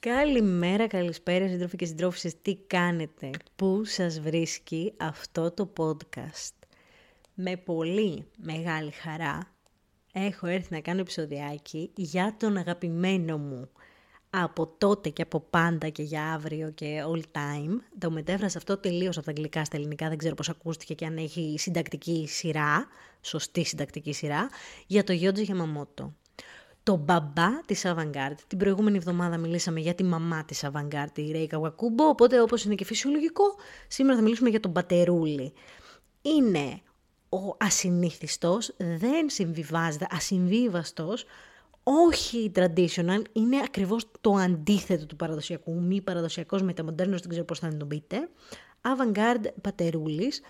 Καλημέρα, καλησπέρα σύντροφοι και συντρόφισσες, τι κάνετε, πού σας βρίσκει αυτό το podcast; Με πολύ μεγάλη χαρά έχω έρθει να κάνω επεισοδιάκι για τον αγαπημένο μου από τότε και από πάντα και για αύριο και all time. Το μετέφρασα αυτό τελείως από τα αγγλικά στα ελληνικά, δεν ξέρω πώς ακούστηκε και αν έχει συντακτική σειρά, σωστή συντακτική σειρά, για το Γιότζι Γιαμαμότο το μπαμπά της Avantgarde. Την προηγούμενη εβδομάδα μιλήσαμε για τη μαμά της Avantgarde, τη Ρέικα Καβακούμπο, οπότε όπως είναι και φυσιολογικό, σήμερα θα μιλήσουμε για τον πατερούλι. Είναι ο ασυνήθιστος, δεν συμβιβάζεται, ασυμβίβαστος, όχι traditional, είναι ακριβώς το αντίθετο του παραδοσιακού, μη παραδοσιακός μεταμοντέρνος, δεν ξέρω πώς θα τον πείτε. Avant-garde πατερούλης,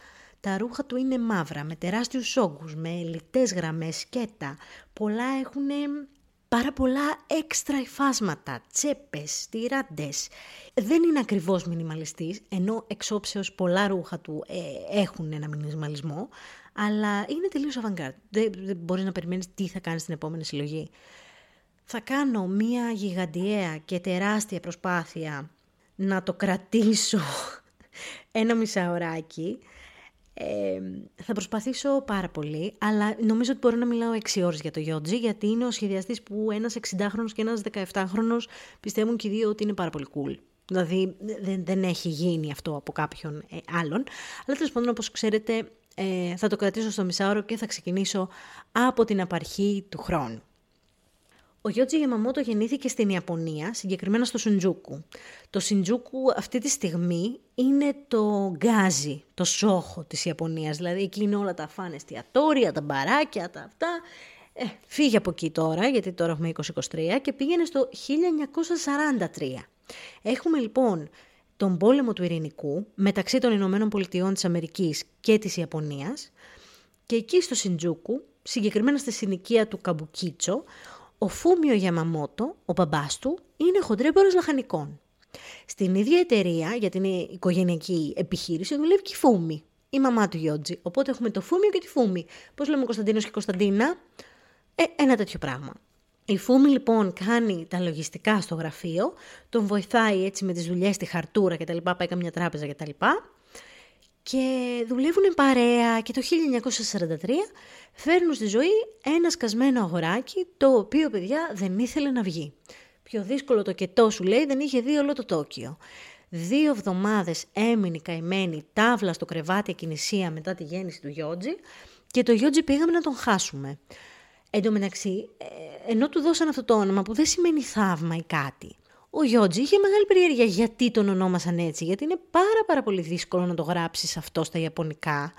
τα ρούχα του είναι μαύρα, με τεράστιους όγκους, με λιτές γραμμές, σκέτα. Πολλά έχουν πάρα πολλά έξτρα υφάσματα, τσέπες, τυράντες. Δεν είναι ακριβώς μινιμαλιστής, ενώ εξόψεως πολλά ρούχα του ε, έχουν ένα μινιμαλισμό, αλλά είναι τελείως avant-garde. Δεν, δεν μπορείς να περιμένεις τι θα κάνεις στην επόμενη συλλογή. Θα κάνω μία γιγαντιαία και προσπάθεια να το κρατήσω ένα μισάωράκι θα προσπαθήσω πάρα πολύ, αλλά νομίζω ότι μπορώ να μιλάω 6 ώρες για το Γιότζι, γιατί είναι ο σχεδιαστής που ένας 60χρονος και ένας 17χρονος πιστεύουν και οι δύο ότι είναι πάρα πολύ cool. Δηλαδή δεν, δεν έχει γίνει αυτό από κάποιον ε, άλλον. Αλλά τέλος πάντων, όπως ξέρετε, ε, θα το κρατήσω στο μισάωρο και θα ξεκινήσω από την απαρχή του χρόνου. Ο Γιώτζι Γεμαμότο γεννήθηκε στην Ιαπωνία, συγκεκριμένα στο Σιντζούκου. Το Σιντζούκου αυτή τη στιγμή είναι το γκάζι, το σόχο της Ιαπωνίας. Δηλαδή εκεί είναι όλα τα φάνε εστιατόρια, τα μπαράκια, τα αυτά. Ε, φύγε από εκεί τώρα, γιατί τώρα έχουμε 2023 και πήγαινε στο 1943. Έχουμε λοιπόν τον πόλεμο του ειρηνικού μεταξύ των Ηνωμένων Πολιτειών της Αμερικής και της Ιαπωνίας και εκεί στο Σιντζούκου, συγκεκριμένα στη συνοικία του Καμπουκίτσο, ο Φούμιο Γιαμαμότο, ο μπαμπάς του, είναι χοντρέμπορος λαχανικών. Στην ίδια εταιρεία, για την οικογενειακή επιχείρηση, δουλεύει και η Φούμη, η μαμά του Γιώτζη. Οπότε έχουμε το Φούμιο και τη Φούμη. Πώς λέμε Κωνσταντίνος και Κωνσταντίνα, ε, ένα τέτοιο πράγμα. Η Φούμη λοιπόν κάνει τα λογιστικά στο γραφείο, τον βοηθάει έτσι με τις δουλειές στη χαρτούρα και τα λοιπά, πάει καμιά τράπεζα και τα λοιπά και δουλεύουν παρέα και το 1943 φέρνουν στη ζωή ένα σκασμένο αγοράκι το οποίο παιδιά δεν ήθελε να βγει. Πιο δύσκολο το κετό σου λέει δεν είχε δει όλο το Τόκιο. Δύο εβδομάδες έμεινε καημένη τάβλα στο κρεβάτι εκκινησία μετά τη γέννηση του Γιώτζη και το Γιώτζη πήγαμε να τον χάσουμε. Εν τω μεταξύ, ε, ενώ του δώσαν αυτό το όνομα που δεν σημαίνει θαύμα ή κάτι, ο Γιώτζη είχε μεγάλη περιέργεια γιατί τον ονόμασαν έτσι, γιατί είναι πάρα πάρα πολύ δύσκολο να το γράψεις αυτό στα Ιαπωνικά.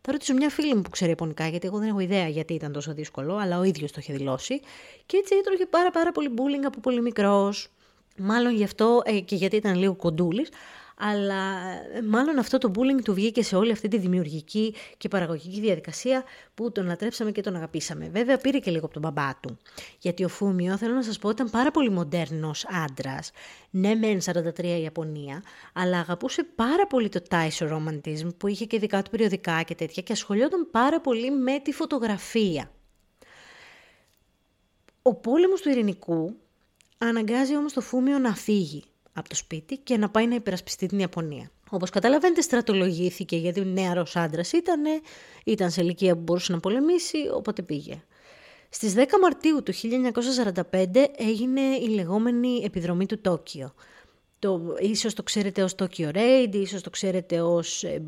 Θα ρωτήσω μια φίλη μου που ξέρει Ιαπωνικά, γιατί εγώ δεν έχω ιδέα γιατί ήταν τόσο δύσκολο, αλλά ο ίδιος το είχε δηλώσει. Και έτσι έτρωγε πάρα πάρα πολύ bullying από πολύ μικρός. Μάλλον γι' αυτό ε, και γιατί ήταν λίγο κοντούλης, αλλά ε, μάλλον αυτό το bullying του βγήκε σε όλη αυτή τη δημιουργική και παραγωγική διαδικασία που τον λατρέψαμε και τον αγαπήσαμε. Βέβαια πήρε και λίγο από τον μπαμπά του. Γιατί ο Φούμιο, θέλω να σας πω, ήταν πάρα πολύ μοντέρνος άντρας. Ναι, μεν 43 Ιαπωνία, αλλά αγαπούσε πάρα πολύ το Taisho Romantism που είχε και δικά του περιοδικά και τέτοια και ασχολιόταν πάρα πολύ με τη φωτογραφία. Ο πόλεμος του ειρηνικού αναγκάζει όμως το Φούμιο να φύγει από το σπίτι και να πάει να υπερασπιστεί την Ιαπωνία. Όπως καταλαβαίνετε στρατολογήθηκε γιατί ο νεαρός άντρας ήταν, ήταν σε ηλικία που μπορούσε να πολεμήσει, οπότε πήγε. Στις 10 Μαρτίου του 1945 έγινε η λεγόμενη επιδρομή του Τόκιο. Το, ίσως το ξέρετε ως Tokyo Raid, ίσως το ξέρετε ως ε,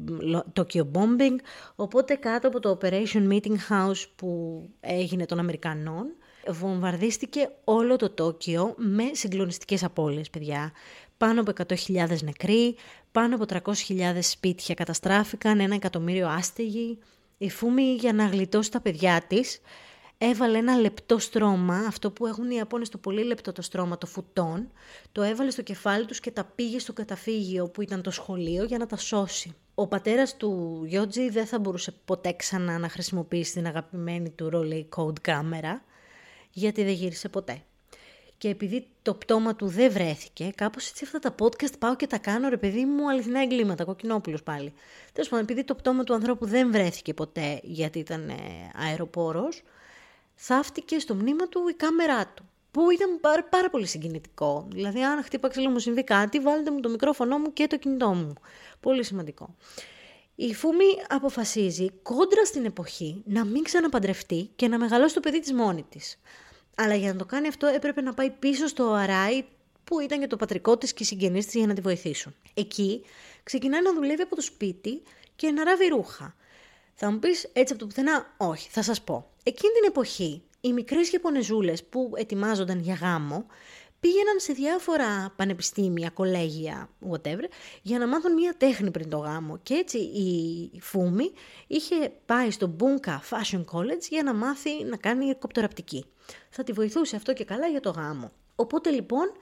Tokyo Bombing, οπότε κάτω από το Operation Meeting House που έγινε των Αμερικανών, βομβαρδίστηκε όλο το Τόκιο με συγκλονιστικές απώλειες, παιδιά. Πάνω από 100.000 νεκροί, πάνω από 300.000 σπίτια καταστράφηκαν, ένα εκατομμύριο άστεγοι. Η Φούμη για να γλιτώσει τα παιδιά της έβαλε ένα λεπτό στρώμα, αυτό που έχουν οι Ιαπώνες το πολύ λεπτό το στρώμα, το φουτόν, το έβαλε στο κεφάλι τους και τα πήγε στο καταφύγιο που ήταν το σχολείο για να τα σώσει. Ο πατέρας του Γιώτζη δεν θα μπορούσε ποτέ ξανά να χρησιμοποιήσει την αγαπημένη του Rolei Code κάμερα, γιατί δεν γύρισε ποτέ. Και επειδή το πτώμα του δεν βρέθηκε, κάπως έτσι αυτά τα podcast πάω και τα κάνω, ρε παιδί μου, αληθινά εγκλήματα, κοκκινόπουλος πάλι. Τέλος πάντων, επειδή το πτώμα του ανθρώπου δεν βρέθηκε ποτέ, γιατί ήταν ε, αεροπόρος, θαύτηκε στο μνήμα του η κάμερά του. που ήταν πάρα, πάρα πολύ συγκινητικό. Δηλαδή, αν χτύπα ξύλο μου συμβεί κάτι, βάλτε μου το μικρόφωνο μου και το κινητό μου. Πολύ σημαντικό. Η Φούμη αποφασίζει κόντρα στην εποχή να μην ξαναπαντρευτεί και να μεγαλώσει το παιδί της μόνη της. Αλλά για να το κάνει αυτό έπρεπε να πάει πίσω στο Αράι που ήταν και το πατρικό της και οι συγγενείς της για να τη βοηθήσουν. Εκεί ξεκινάει να δουλεύει από το σπίτι και να ράβει ρούχα. Θα μου πεις έτσι από το πουθενά, όχι, θα σας πω. Εκείνη την εποχή οι μικρές Ιαπωνεζούλες που ετοιμάζονταν για γάμο πήγαιναν σε διάφορα πανεπιστήμια, κολέγια, whatever, για να μάθουν μία τέχνη πριν το γάμο. Και έτσι η Φούμη είχε πάει στο Bunka Fashion College για να μάθει να κάνει κοπτοραπτική. Θα τη βοηθούσε αυτό και καλά για το γάμο. Οπότε λοιπόν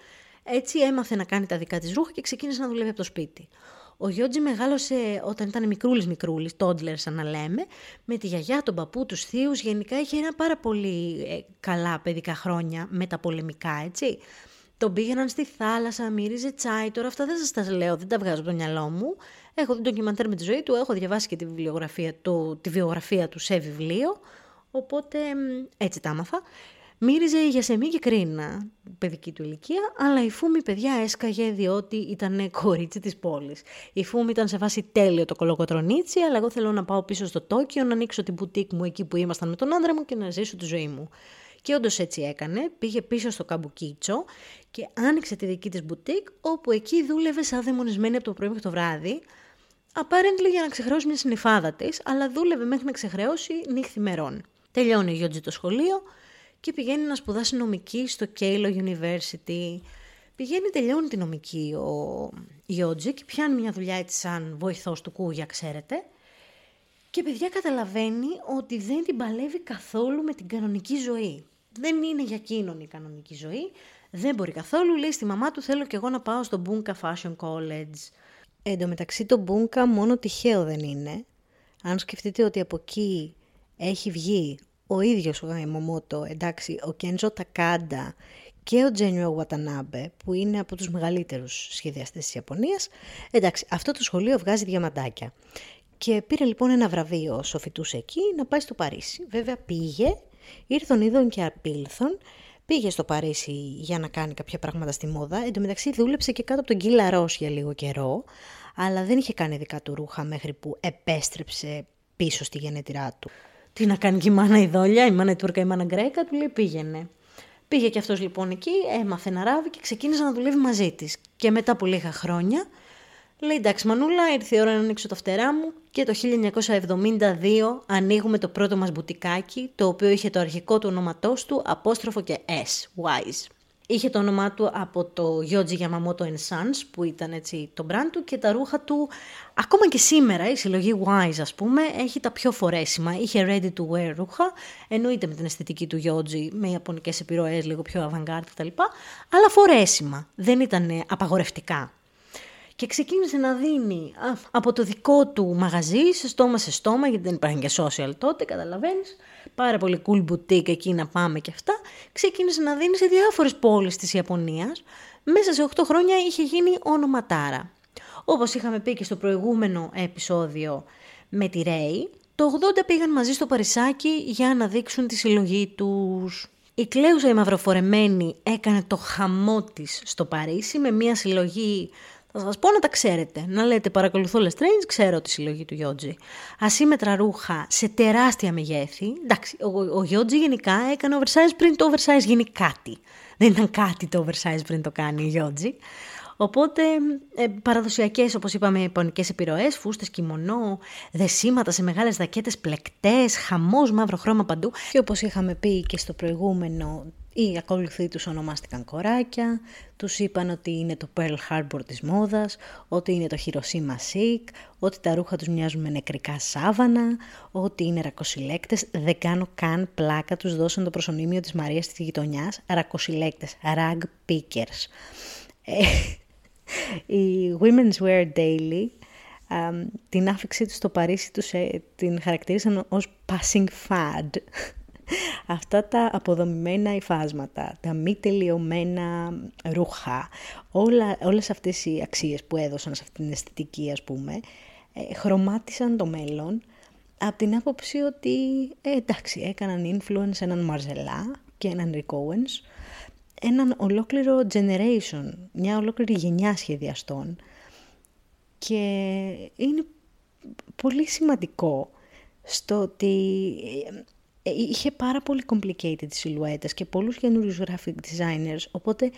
έτσι έμαθε να κάνει τα δικά της ρούχα και ξεκίνησε να δουλεύει από το σπίτι. Ο Γιώτζη μεγάλωσε όταν ήταν μικρούλης μικρούλης, τόντλερ σαν να λέμε, με τη γιαγιά, τον παππού, τους θείους, γενικά είχε ένα πάρα πολύ ε, καλά παιδικά χρόνια μεταπολεμικά, έτσι. Τον πήγαιναν στη θάλασσα, μύριζε τσάι, τώρα αυτά δεν σας τα λέω, δεν τα βγάζω από το μυαλό μου. Έχω δει ντοκιμαντέρ με τη ζωή του, έχω διαβάσει και τη, βιβλιογραφία του, τη βιογραφία του σε βιβλίο, οπότε έτσι τα άμαθα. Μύριζε για σεμί και κρίνα, παιδική του ηλικία, αλλά η Φούμη παιδιά έσκαγε διότι ήταν κορίτσι της πόλης. Η Φούμη ήταν σε βάση τέλειο το κολοκοτρονίτσι, αλλά εγώ θέλω να πάω πίσω στο Τόκιο, να ανοίξω την μπουτίκ μου εκεί που ήμασταν με τον άντρα μου και να ζήσω τη ζωή μου. Και όντως έτσι έκανε, πήγε πίσω στο Καμπουκίτσο και άνοιξε τη δική της μπουτίκ, όπου εκεί δούλευε σαν δαιμονισμένη από το πρωί μέχρι το βράδυ, apparently για να ξεχρεώσει μια συνειφάδα της, αλλά δούλευε μέχρι να ξεχρεώσει νύχθη μερών. Τελειώνει ο Γιώτζη το σχολείο, και πηγαίνει να σπουδάσει νομική στο Κέιλο University. Πηγαίνει, τελειώνει τη νομική ο Ιότζη και πιάνει μια δουλειά έτσι σαν βοηθός του Κούγια, ξέρετε. Και παιδιά καταλαβαίνει ότι δεν την παλεύει καθόλου με την κανονική ζωή. Δεν είναι για εκείνον η κανονική ζωή. Δεν μπορεί καθόλου. Λέει στη μαμά του θέλω και εγώ να πάω στο Bunka Fashion College. Εν τω μεταξύ το Bunka μόνο τυχαίο δεν είναι. Αν σκεφτείτε ότι από εκεί έχει βγει ο ίδιος ο Γαϊμομότο, εντάξει, ο Κέντζο Τακάντα και ο Τζένιο Βατανάμπε, που είναι από τους μεγαλύτερους σχεδιαστές της Ιαπωνίας, εντάξει, αυτό το σχολείο βγάζει διαμαντάκια. Και πήρε λοιπόν ένα βραβείο όσο φοιτούσε εκεί να πάει στο Παρίσι. Βέβαια πήγε, ήρθον είδων και απήλθον, πήγε στο Παρίσι για να κάνει κάποια πράγματα στη μόδα. Εν τω μεταξύ δούλεψε και κάτω από τον Κίλα Ρος για λίγο καιρό, αλλά δεν είχε κάνει δικά του ρούχα μέχρι που επέστρεψε πίσω στη γενέτειρά του. Τι να κάνει και η μάνα η δόλια, η μάνα η Τούρκα, η μάνα Γκρέκα, του λέει πήγαινε. Πήγε και αυτός λοιπόν εκεί, έμαθε να ράβει και ξεκίνησε να δουλεύει μαζί της. Και μετά από λίγα χρόνια, λέει εντάξει Μανούλα, ήρθε η ώρα να ανοίξω τα φτερά μου και το 1972 ανοίγουμε το πρώτο μας μπουτικάκι, το οποίο είχε το αρχικό του ονοματός του, απόστροφο και S, Wise. Είχε το όνομά του από το Yoji Yamamoto Sons που ήταν έτσι το brand του και τα ρούχα του ακόμα και σήμερα η συλλογή Wise ας πούμε έχει τα πιο φορέσιμα. Είχε ready to wear ρούχα εννοείται με την αισθητική του Yoji με ιαπωνικές επιρροές λίγο πιο avant-garde κτλ. Αλλά φορέσιμα, δεν ήταν απαγορευτικά και ξεκίνησε να δίνει από το δικό του μαγαζί σε στόμα σε στόμα, γιατί δεν υπάρχει και social τότε, καταλαβαίνεις, πάρα πολύ cool boutique εκεί να πάμε και αυτά, ξεκίνησε να δίνει σε διάφορες πόλεις της Ιαπωνίας. Μέσα σε 8 χρόνια είχε γίνει ονοματάρα. Όπως είχαμε πει και στο προηγούμενο επεισόδιο με τη Ρέι, το 80 πήγαν μαζί στο Παρισάκι για να δείξουν τη συλλογή τους. Η Κλέουσα η Μαυροφορεμένη έκανε το χαμό της στο Παρίσι με μια συλλογή θα σας πω να τα ξέρετε. Να λέτε παρακολουθώ Lestrange, ξέρω τη συλλογή του Γιώτζη. Ασύμετρα ρούχα σε τεράστια μεγέθη. Εντάξει, ο, ο Γιώτζη γενικά έκανε oversize πριν το oversize γίνει κάτι. Δεν ήταν κάτι το oversize πριν το κάνει ο Γιώτζη. Οπότε ε, παραδοσιακές όπως είπαμε ιαπωνικές επιρροές, φούστες, κιμονό, δεσίματα σε μεγάλες δακέτες πλεκτές, χαμός μαύρο χρώμα παντού και όπως είχαμε πει και στο προηγούμενο οι ακολουθοί τους ονομάστηκαν κοράκια, τους είπαν ότι είναι το Pearl Harbor της μόδας, ότι είναι το Hiroshima Sick, ότι τα ρούχα τους μοιάζουν με νεκρικά σάβανα, ότι είναι ρακοσυλέκτες, δεν κάνω καν πλάκα, τους δώσαν το προσωνύμιο της Μαρίας της γειτονιάς, ρακοσυλέκτες, rag pickers. Ε, η Women's Wear Daily την άφηξή τους στο Παρίσι τους ε, την χαρακτήρισαν ως passing fad αυτά τα αποδομημένα υφάσματα, τα μη τελειωμένα ρούχα, όλα, όλες αυτές οι αξίες που έδωσαν σε αυτήν την αισθητική ας πούμε, ε, χρωμάτισαν το μέλλον από την άποψη ότι ε, εντάξει έκαναν influence έναν Μαρζελά και έναν Rick Owens έναν ολόκληρο generation, μια ολόκληρη γενιά σχεδιαστών και είναι πολύ σημαντικό στο ότι ε, είχε πάρα πολύ complicated σιλουέτες και πολλούς καινούριους graphic designers, οπότε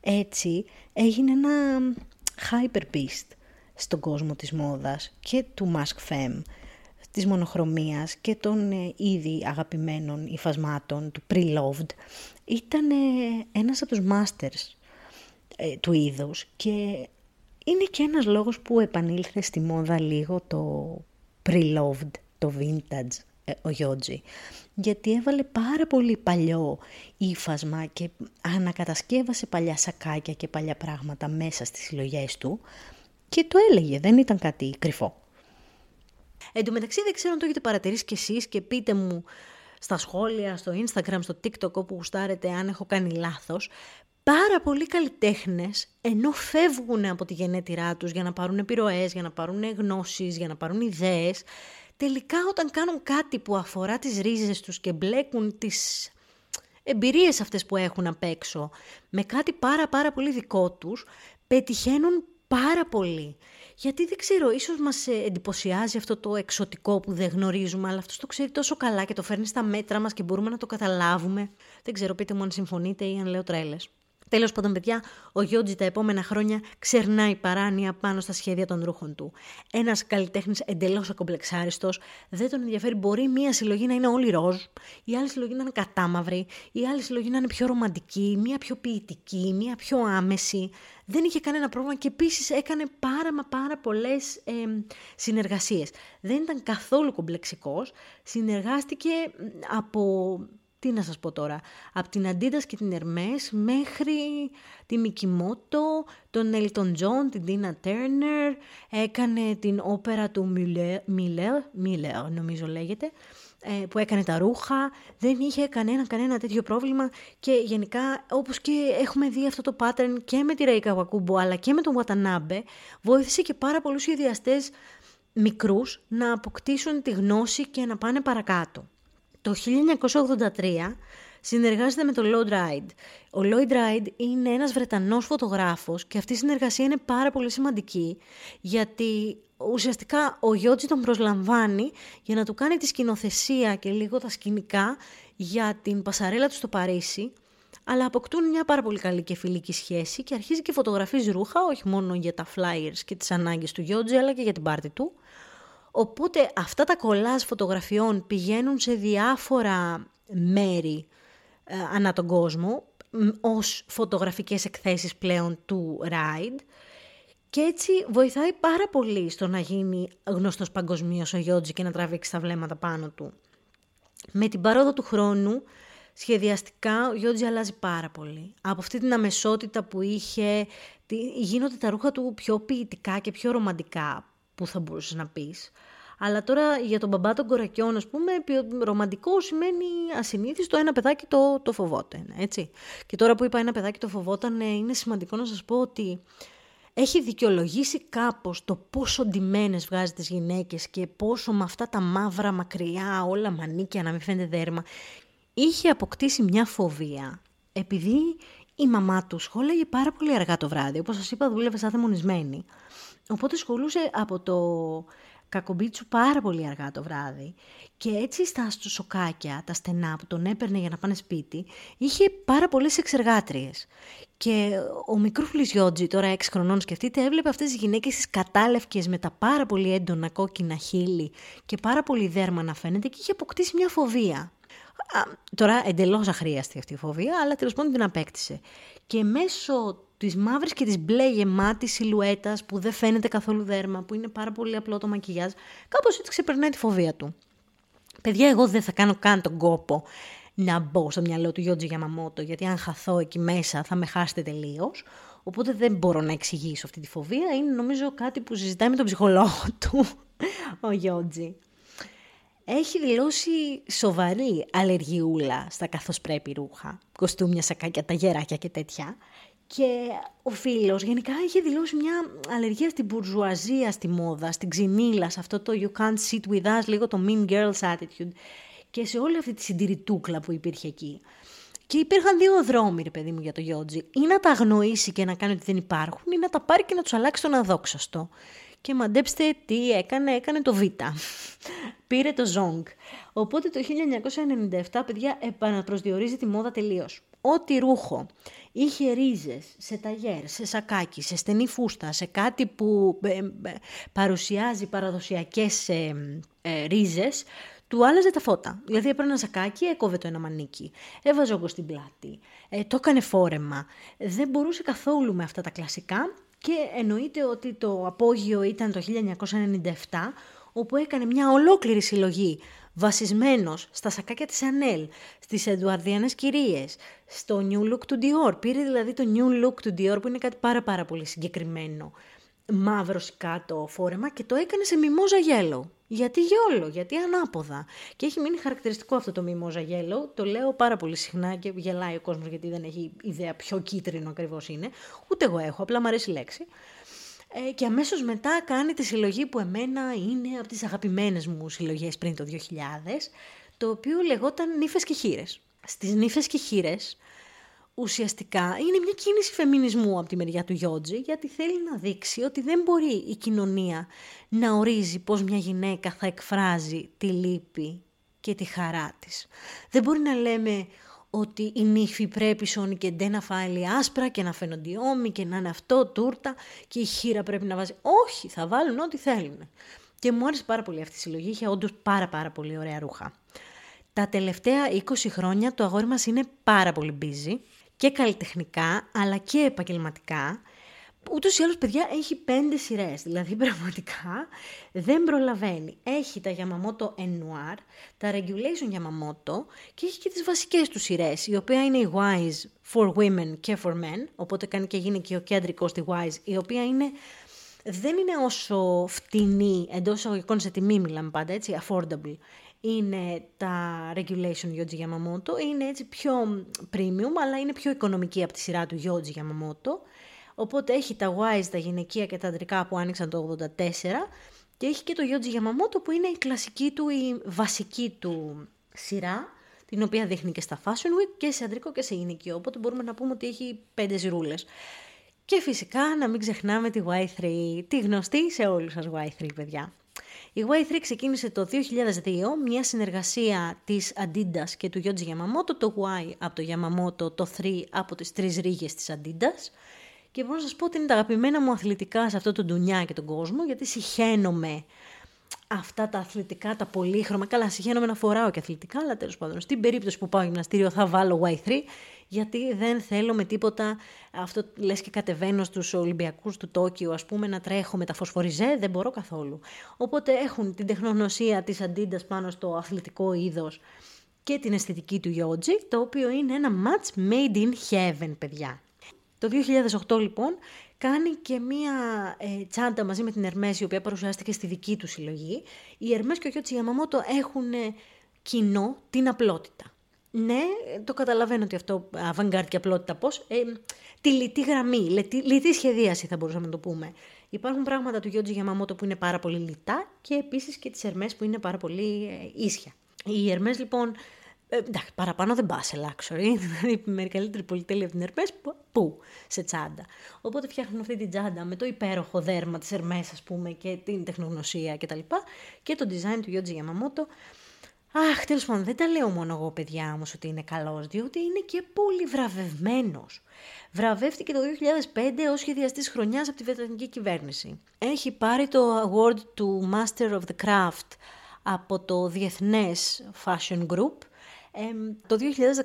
έτσι έγινε ένα hyper beast στον κόσμο της μόδας και του mask femme, της μονοχρωμίας και των ε, ήδη αγαπημένων υφασμάτων, του pre-loved. Ήταν ε, ένας από τους masters ε, του είδους και είναι και ένας λόγος που επανήλθε στη μόδα λίγο το pre-loved, το vintage ε, ο Γιώτζι. Γιατί έβαλε πάρα πολύ παλιό ύφασμα και ανακατασκεύασε παλιά σακάκια και παλιά πράγματα μέσα στις συλλογές του και το έλεγε, δεν ήταν κάτι κρυφό. Εν τω μεταξύ δεν ξέρω αν το έχετε παρατηρήσει κι εσείς και πείτε μου στα σχόλια, στο Instagram, στο TikTok όπου γουστάρετε αν έχω κάνει λάθος, πάρα πολλοί καλλιτέχνες, ενώ φεύγουν από τη γενέτειρά τους για να πάρουν επιρροές, για να πάρουν γνώσεις, για να πάρουν ιδέες, τελικά όταν κάνουν κάτι που αφορά τις ρίζες τους και μπλέκουν τις εμπειρίες αυτές που έχουν απ' έξω με κάτι πάρα πάρα πολύ δικό τους, πετυχαίνουν πάρα πολύ. Γιατί δεν ξέρω, ίσως μας εντυπωσιάζει αυτό το εξωτικό που δεν γνωρίζουμε, αλλά αυτός το ξέρει τόσο καλά και το φέρνει στα μέτρα μας και μπορούμε να το καταλάβουμε. Δεν ξέρω, πείτε μου αν συμφωνείτε ή αν λέω τρέλες. Τέλος πάντων, παιδιά, ο Γιώτζι τα επόμενα χρόνια ξερνάει παράνοια πάνω στα σχέδια των ρούχων του. Ένας καλλιτέχνης εντελώς ακομπλεξάριστος, δεν τον ενδιαφέρει. Μπορεί μία συλλογή να είναι όλη ροζ, η άλλη συλλογή να είναι κατάμαυρη, η άλλη συλλογή να είναι πιο ρομαντική, μία πιο ποιητική, μία πιο άμεση. Δεν είχε κανένα πρόβλημα και επίσης έκανε πάρα μα πάρα πολλές ε, συνεργασίες. Δεν ήταν καθόλου κομπλεξικός. Συνεργάστηκε από τι να σας πω τώρα, από την Αντίδας και την Ερμές μέχρι τη Μικιμότο, τον Elton John, την Τίνα Τέρνερ, έκανε την όπερα του Μίλερ, Μίλερ νομίζω λέγεται, ε, που έκανε τα ρούχα, δεν είχε κανένα, κανένα τέτοιο πρόβλημα και γενικά όπως και έχουμε δει αυτό το pattern και με τη Ρέικα Βακούμπο αλλά και με τον Watanabe, βοήθησε και πάρα πολλούς σχεδιαστές μικρούς να αποκτήσουν τη γνώση και να πάνε παρακάτω. Το 1983 συνεργάζεται με τον Lloyd Ride. Ο Lloyd Ride είναι ένας Βρετανός φωτογράφος και αυτή η συνεργασία είναι πάρα πολύ σημαντική γιατί ουσιαστικά ο Γιώτζι τον προσλαμβάνει για να του κάνει τη σκηνοθεσία και λίγο τα σκηνικά για την πασαρέλα του στο Παρίσι αλλά αποκτούν μια πάρα πολύ καλή και φιλική σχέση και αρχίζει και φωτογραφίζει ρούχα, όχι μόνο για τα flyers και τις ανάγκες του Γιώτζι, αλλά και για την πάρτη του. Οπότε αυτά τα κολλάζ φωτογραφιών πηγαίνουν σε διάφορα μέρη ε, ανά τον κόσμο ως φωτογραφικές εκθέσεις πλέον του Ride και έτσι βοηθάει πάρα πολύ στο να γίνει γνωστός παγκοσμίως ο Γιώτζη και να τραβήξει τα βλέμματα πάνω του. Με την παρόδο του χρόνου, σχεδιαστικά ο Γιώτζη αλλάζει πάρα πολύ. Από αυτή την αμεσότητα που είχε, γίνονται τα ρούχα του πιο ποιητικά και πιο ρομαντικά που θα μπορούσες να πεις. Αλλά τώρα για τον μπαμπά των κορακιών, ας πούμε, ρομαντικό σημαίνει ασυνήθιστο, ένα παιδάκι το, το φοβόταν, έτσι. Και τώρα που είπα ένα παιδάκι το φοβόταν, είναι σημαντικό να σας πω ότι έχει δικαιολογήσει κάπως το πόσο ντυμένες βγάζει τις γυναίκες και πόσο με αυτά τα μαύρα μακριά, όλα μανίκια να μην φαίνεται δέρμα, είχε αποκτήσει μια φοβία. Επειδή η μαμά του σχόλαγε πάρα πολύ αργά το βράδυ, όπως σας είπα δούλευε σαν δαιμονισμένη. Οπότε σχολούσε από το κακομπίτσου πάρα πολύ αργά το βράδυ και έτσι στα σοκάκια, τα στενά που τον έπαιρνε για να πάνε σπίτι, είχε πάρα πολλές εξεργάτριες. Και ο μικρούφλης Γιώτζη, τώρα 6 χρονών σκεφτείτε, έβλεπε αυτές τις γυναίκες τις κατάλευκες με τα πάρα πολύ έντονα κόκκινα χείλη και πάρα πολύ δέρμα να φαίνεται και είχε αποκτήσει μια φοβία. Α, τώρα εντελώς αχρίαστη αυτή η φοβία, αλλά τέλος πάντων την απέκτησε. Και μέσω της μαύρης και της μπλε γεμάτης σιλουέτας που δεν φαίνεται καθόλου δέρμα, που είναι πάρα πολύ απλό το μακιγιάζ, κάπως έτσι ξεπερνάει τη φοβία του. Παιδιά, εγώ δεν θα κάνω καν τον κόπο να μπω στο μυαλό του Γιώτζη Γιαμαμότο, γιατί αν χαθώ εκεί μέσα θα με χάσετε τελείως. Οπότε δεν μπορώ να εξηγήσω αυτή τη φοβία. Είναι νομίζω κάτι που συζητάει με τον ψυχολόγο του ο Γιώτζη. Έχει δηλώσει σοβαρή αλλεργιούλα στα καθώς πρέπει ρούχα. Κοστούμια, σακάκια, τα γεράκια και τέτοια. Και ο φίλος γενικά είχε δηλώσει μια αλλεργία στην μπουρζουαζία στη μόδα, στην ξυνήλα, σε αυτό το you can't sit with us, λίγο το mean girls attitude και σε όλη αυτή τη συντηρητούκλα που υπήρχε εκεί. Και υπήρχαν δύο δρόμοι, ρε παιδί μου, για το Γιώτζι. Ή να τα αγνοήσει και να κάνει ότι δεν υπάρχουν, ή να τα πάρει και να τους αλλάξει τον αδόξαστο. Και μαντέψτε τι έκανε, έκανε το Β. Πήρε το Ζόγκ. Οπότε το 1997, παιδιά, επαναπροσδιορίζει τη μόδα τελείως. Ό,τι ρούχο είχε ρίζες σε ταγέρ, σε σακάκι, σε στενή φούστα, σε κάτι που ε, ε, παρουσιάζει παραδοσιακές ε, ε, ρίζες, του άλλαζε τα φώτα. Δηλαδή έπαιρνε ένα σακάκι, έκοβε το ένα μανίκι, έβαζε όγκο στην πλάτη, ε, το έκανε φόρεμα. Δεν μπορούσε καθόλου με αυτά τα κλασικά και εννοείται ότι το απόγειο ήταν το 1997, όπου έκανε μια ολόκληρη συλλογή βασισμένος στα σακάκια της Ανέλ, στις Εντουαρδιανές κυρίες, στο New Look του Dior. Πήρε δηλαδή το New Look του Dior που είναι κάτι πάρα πάρα πολύ συγκεκριμένο μαύρο κάτω φόρεμα και το έκανε σε μιμόζα γέλο. Γιατί γιόλο, γιατί ανάποδα. Και έχει μείνει χαρακτηριστικό αυτό το μιμόζα γέλο. Το λέω πάρα πολύ συχνά και γελάει ο κόσμος γιατί δεν έχει ιδέα ποιο κίτρινο ακριβώς είναι. Ούτε εγώ έχω, απλά μου αρέσει η λέξη. Ε, και αμέσως μετά κάνει τη συλλογή που εμένα είναι από τις αγαπημένες μου συλλογές πριν το 2000, το οποίο λεγόταν Νύφες και Χείρες. Στις Νύφες και Χείρες ουσιαστικά είναι μια κίνηση φεμινισμού από τη μεριά του Γιώτζη, γιατί θέλει να δείξει ότι δεν μπορεί η κοινωνία να ορίζει πώς μια γυναίκα θα εκφράζει τη λύπη και τη χαρά της. Δεν μπορεί να λέμε ότι η νύφη πρέπει σώνει και ντε να φάει άσπρα και να φαίνονται όμοι και να είναι αυτό τούρτα και η χείρα πρέπει να βάζει. Όχι, θα βάλουν ό,τι θέλουν. Και μου άρεσε πάρα πολύ αυτή η συλλογή, είχε όντως πάρα πάρα πολύ ωραία ρούχα. Τα τελευταία 20 χρόνια το αγόρι μας είναι πάρα πολύ busy και καλλιτεχνικά αλλά και επαγγελματικά. Ούτως ή άλλως, παιδιά, έχει πέντε σειρές. Δηλαδή, πραγματικά δεν προλαβαίνει. Έχει τα Yamamoto Noir, τα Regulation Yamamoto και έχει και τις βασικές τους σειρές, η οποία είναι η Wise for Women και for Men, οπότε κάνει και γίνει και ο κέντρικο στη Wise, η οποία είναι δεν είναι όσο φτηνή, εντός εισαγωγικών σε τιμή μιλάμε πάντα, έτσι, affordable, είναι τα Regulation Yoji Yamamoto. Είναι έτσι πιο premium, αλλά είναι πιο οικονομική από τη σειρά του Yoji Yamamoto. Οπότε έχει τα Wise, τα γυναικεία και τα αντρικά που άνοιξαν το 84 και έχει και το Yoji Yamamoto που είναι η κλασική του, η βασική του σειρά, την οποία δείχνει και στα Fashion Week και σε αντρικό και σε γυναικείο. Οπότε μπορούμε να πούμε ότι έχει πέντε ζυρούλες. Και φυσικά να μην ξεχνάμε τη Y3, τη γνωστή σε όλους σας Y3 παιδιά. Η Y3 ξεκίνησε το 2002 μια συνεργασία της Adidas και του Yoji Yamamoto, το Y από το Yamamoto, το 3 από τις τρεις ρίγες της Adidas. Και μπορώ να σας πω ότι είναι τα αγαπημένα μου αθλητικά σε αυτό το ντουνιά και τον κόσμο, γιατί συχαίνομαι αυτά τα αθλητικά, τα πολύχρωμα. Καλά, συχαίνομαι να φοράω και αθλητικά, αλλά τέλος πάντων, στην περίπτωση που πάω γυμναστήριο θα βάλω Y3 γιατί δεν θέλω με τίποτα, αυτό λες και κατεβαίνω στους Ολυμπιακούς του Τόκιο, ας πούμε, να τρέχω με τα φωσφοριζέ, δεν μπορώ καθόλου. Οπότε έχουν την τεχνογνωσία της Αντίντας πάνω στο αθλητικό είδος και την αισθητική του Yogi, το οποίο είναι ένα match made in heaven, παιδιά. Το 2008 λοιπόν κάνει και μία ε, τσάντα μαζί με την Ερμές, η οποία παρουσιάστηκε στη δική του συλλογή. Οι Ερμές και ο Γιώτσι Γιαμαμότο έχουν ε, κοινό την απλότητα. Ναι, το καταλαβαίνω ότι αυτό avant και απλότητα πώς. Ε, τη λιτή γραμμή, λιτή, λιτή σχεδίαση θα μπορούσαμε να το πούμε. Υπάρχουν πράγματα του Γιώργη Γιαμαμότο που είναι πάρα πολύ λιτά και επίσης και τις Ερμές που είναι πάρα πολύ ε, ίσια. Οι Ερμές λοιπόν, ε, εντάξει, παραπάνω δεν πά σε luxury, δηλαδή η μεγαλύτερη πολυτέλεια από την Ερμές, πού, σε τσάντα. Οπότε φτιάχνουν αυτή την τσάντα με το υπέροχο δέρμα της Ερμές ας πούμε και την τεχνογνωσία κτλ. Και, και το design του Γιώργη Γιαμαμότο Αχ, τέλος πάντων, δεν τα λέω μόνο εγώ, παιδιά, όμως, ότι είναι καλός, διότι είναι και πολύ βραβευμένος. Βραβεύτηκε το 2005 ως σχεδιαστής χρονιάς από τη Βρετανική κυβέρνηση. Έχει πάρει το award του Master of the Craft από το Διεθνές Fashion Group. Ε, το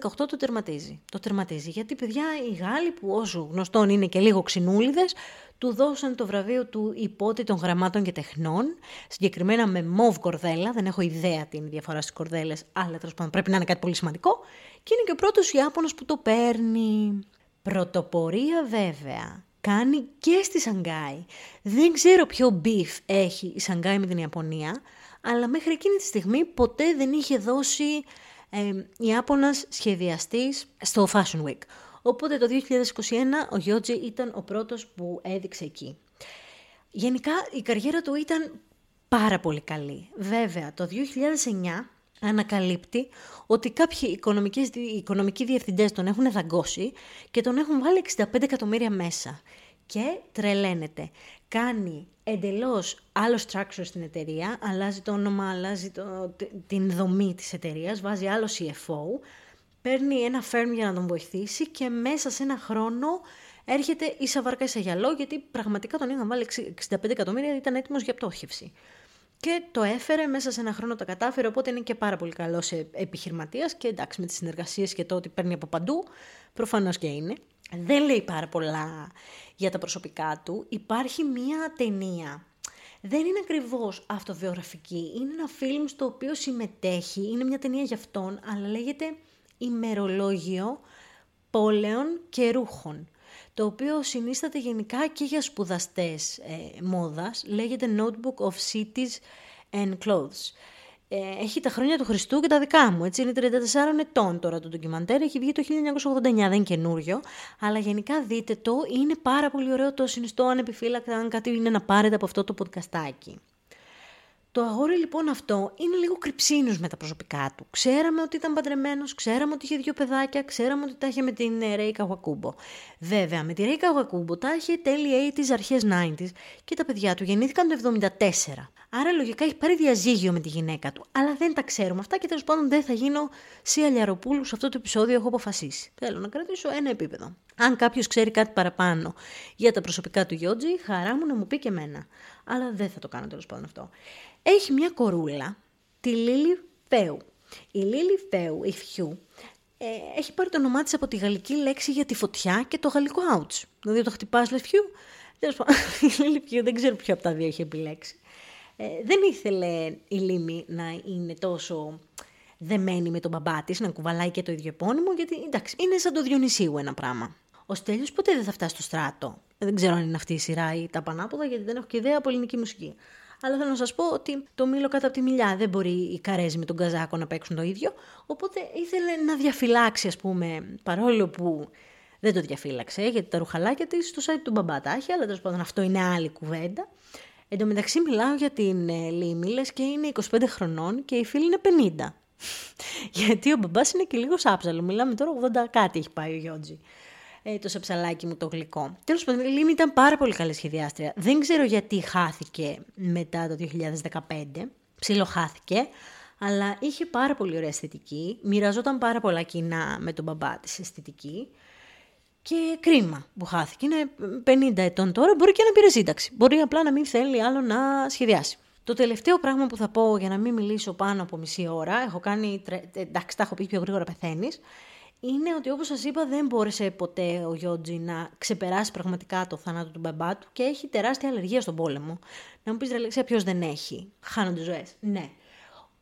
2018 το τερματίζει. Το τερματίζει γιατί παιδιά οι Γάλλοι που όσο γνωστόν είναι και λίγο ξινούλιδες του δώσαν το βραβείο του υπότι των γραμμάτων και τεχνών, συγκεκριμένα με μοβ κορδέλα, δεν έχω ιδέα τι είναι η διαφορά στις κορδέλες, αλλά τέλος πάντων πρέπει να είναι κάτι πολύ σημαντικό, και είναι και ο πρώτος Ιάπωνας που το παίρνει. Πρωτοπορία βέβαια, κάνει και στη Σανγκάη. Δεν ξέρω ποιο beef έχει η Σανγκάη με την Ιαπωνία, αλλά μέχρι εκείνη τη στιγμή ποτέ δεν είχε δείξει ε, Ιάπωνας σχεδιαστής στο Fashion Week. Οπότε το 2021 ο Γιώτζι ήταν ο πρώτος που έδειξε εκεί. Γενικά η καριέρα του ήταν πάρα πολύ καλή. Βέβαια, το 2009 ανακαλύπτει ότι κάποιοι οικονομικές, οικονομικοί διευθυντές τον έχουν δαγκώσει και τον έχουν βάλει 65 εκατομμύρια μέσα. Και τρελαίνεται. Κάνει εντελώς άλλο structure στην εταιρεία, αλλάζει το όνομα, αλλάζει το, την δομή της εταιρείας, βάζει άλλο CFO, παίρνει ένα firm για να τον βοηθήσει και μέσα σε ένα χρόνο έρχεται ίσα βάρκα ίσα γυαλό, γιατί πραγματικά τον είχαν βάλει 65 εκατομμύρια, ήταν έτοιμος για πτώχευση. Και το έφερε μέσα σε ένα χρόνο, το κατάφερε, οπότε είναι και πάρα πολύ καλός επιχειρηματίας. Και εντάξει, με τις συνεργασίες και το ότι παίρνει από παντού, προφανώς και είναι. Δεν λέει πάρα πολλά για τα προσωπικά του. Υπάρχει μία ταινία. Δεν είναι ακριβώς αυτοβιογραφική. Είναι ένα φιλμ στο οποίο συμμετέχει. Είναι μια ταινία για αυτόν, αλλά λέγεται ημερολόγιο πόλεων και ρούχων το οποίο συνίσταται γενικά και για σπουδαστές ε, μόδας, λέγεται Notebook of Cities and Clothes. Ε, έχει τα χρόνια του Χριστού και τα δικά μου, έτσι, είναι 34 ετών τώρα το ντοκιμαντέρ, έχει βγει το 1989, δεν είναι καινούριο, αλλά γενικά δείτε το, είναι πάρα πολύ ωραίο, το συνιστώ ανεπιφύλακτα αν κάτι είναι να πάρετε από αυτό το podcastάκι. Το αγόρι λοιπόν αυτό είναι λίγο κρυψίνος με τα προσωπικά του. Ξέραμε ότι ήταν παντρεμένος, ξέραμε ότι είχε δύο παιδάκια, ξέραμε ότι τα είχε με την ε, Ρέικα Γουακούμπο. Βέβαια, με τη Ρέικα Γουακούμπο τα είχε τέλη 80s, αρχές 90s και τα παιδιά του γεννήθηκαν το 74. Άρα λογικά έχει πάρει διαζύγιο με τη γυναίκα του. Αλλά δεν τα ξέρουμε αυτά και τέλος πάντων δεν θα γίνω σε αλιαροπούλους σε αυτό το επεισόδιο. Έχω αποφασίσει. Θέλω να κρατήσω ένα επίπεδο. Αν κάποιος ξέρει κάτι παραπάνω για τα προσωπικά του Γιώτζη, χαρά μου να μου πει και εμένα. Αλλά δεν θα το κάνω τέλος πάντων αυτό. Έχει μια κορούλα, τη Λίλη Φέου. Η Λίλη Φέου, η Φιού, ε, έχει πάρει το όνομά της από τη γαλλική λέξη για τη φωτιά και το γαλλικό ouch. Δηλαδή το χτυπάς, λες Φιού. Η Λίλη Φιού δεν ξέρω ποιο από τα δύο έχει επιλέξει. Ε, δεν ήθελε η Λίμη να είναι τόσο δεμένη με τον μπαμπά της, να κουβαλάει και το ίδιο επώνυμο, γιατί εντάξει, είναι σαν το Διονυσίου ένα πράγμα. Ο Στέλιος ποτέ δεν θα φτάσει στο στράτο. Δεν ξέρω αν είναι αυτή η σειρά ή τα πανάποδα, γιατί δεν έχω και ιδέα από ελληνική μουσική. Αλλά θέλω να σας πω ότι το μήλο κάτω από τη μιλιά δεν μπορεί η Καρέζη με τον Καζάκο να παίξουν το ίδιο. Οπότε ήθελε να διαφυλάξει, ας πούμε, παρόλο που δεν το διαφύλαξε, γιατί τα ρουχαλάκια της στο site του μπαμπά τα έχει, αλλά τέλος πάντων αυτό είναι άλλη κουβέντα. Εν τω μεταξύ μιλάω για την ε, Λίμη, λες και είναι 25 χρονών και η φίλη είναι 50. Γιατί ο μπαμπάς είναι και λίγος σάψαλο. Μιλάμε τώρα 80 κάτι έχει πάει ο Γιώτζη. Ε, το σαψαλάκι μου το γλυκό. Τέλος πάντων, η Λίμη ήταν πάρα πολύ καλή σχεδιάστρια. Δεν ξέρω γιατί χάθηκε μετά το 2015. Ψιλοχάθηκε. Αλλά είχε πάρα πολύ ωραία αισθητική. Μοιραζόταν πάρα πολλά κοινά με τον μπαμπά της αισθητική. Και κρίμα που χάθηκε. Είναι 50 ετών τώρα, μπορεί και να πήρε σύνταξη. Μπορεί απλά να μην θέλει άλλο να σχεδιάσει. Το τελευταίο πράγμα που θα πω για να μην μιλήσω πάνω από μισή ώρα, έχω κάνει, εντάξει τα έχω πει πιο γρήγορα πεθαίνεις, είναι ότι όπως σας είπα δεν μπόρεσε ποτέ ο Γιώτζι να ξεπεράσει πραγματικά το θάνατο του μπαμπά του και έχει τεράστια αλλεργία στον πόλεμο. Να μου πεις Ρελεξία ποιος δεν έχει, χάνονται ζωές; Ναι,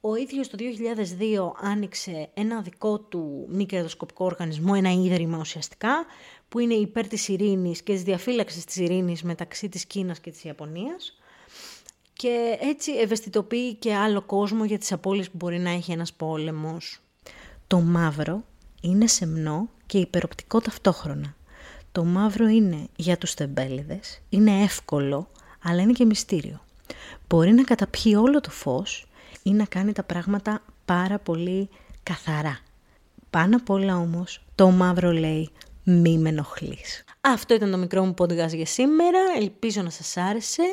ο ίδιος το 2002 άνοιξε ένα δικό του μη κερδοσκοπικό οργανισμό, ένα ίδρυμα ουσιαστικά, που είναι υπέρ της ειρήνης και της διαφύλαξης της ειρήνης μεταξύ της Κίνας και της Ιαπωνίας. Και έτσι ευαισθητοποιεί και άλλο κόσμο για τις απώλειες που μπορεί να έχει ένας πόλεμος. Το μαύρο είναι σεμνό και υπεροπτικό ταυτόχρονα. Το μαύρο είναι για τους τεμπέληδες, είναι εύκολο, αλλά είναι και μυστήριο. Μπορεί να καταπιεί όλο το φως ή να κάνει τα πράγματα πάρα πολύ καθαρά. Πάνω απ' όλα όμως, το μαύρο λέει μη με ενοχλείς. Αυτό ήταν το μικρό μου podcast για σήμερα. Ελπίζω να σας άρεσε.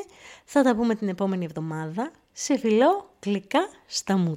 Θα τα πούμε την επόμενη εβδομάδα. Σε φιλό, κλικά, στα μούτρα.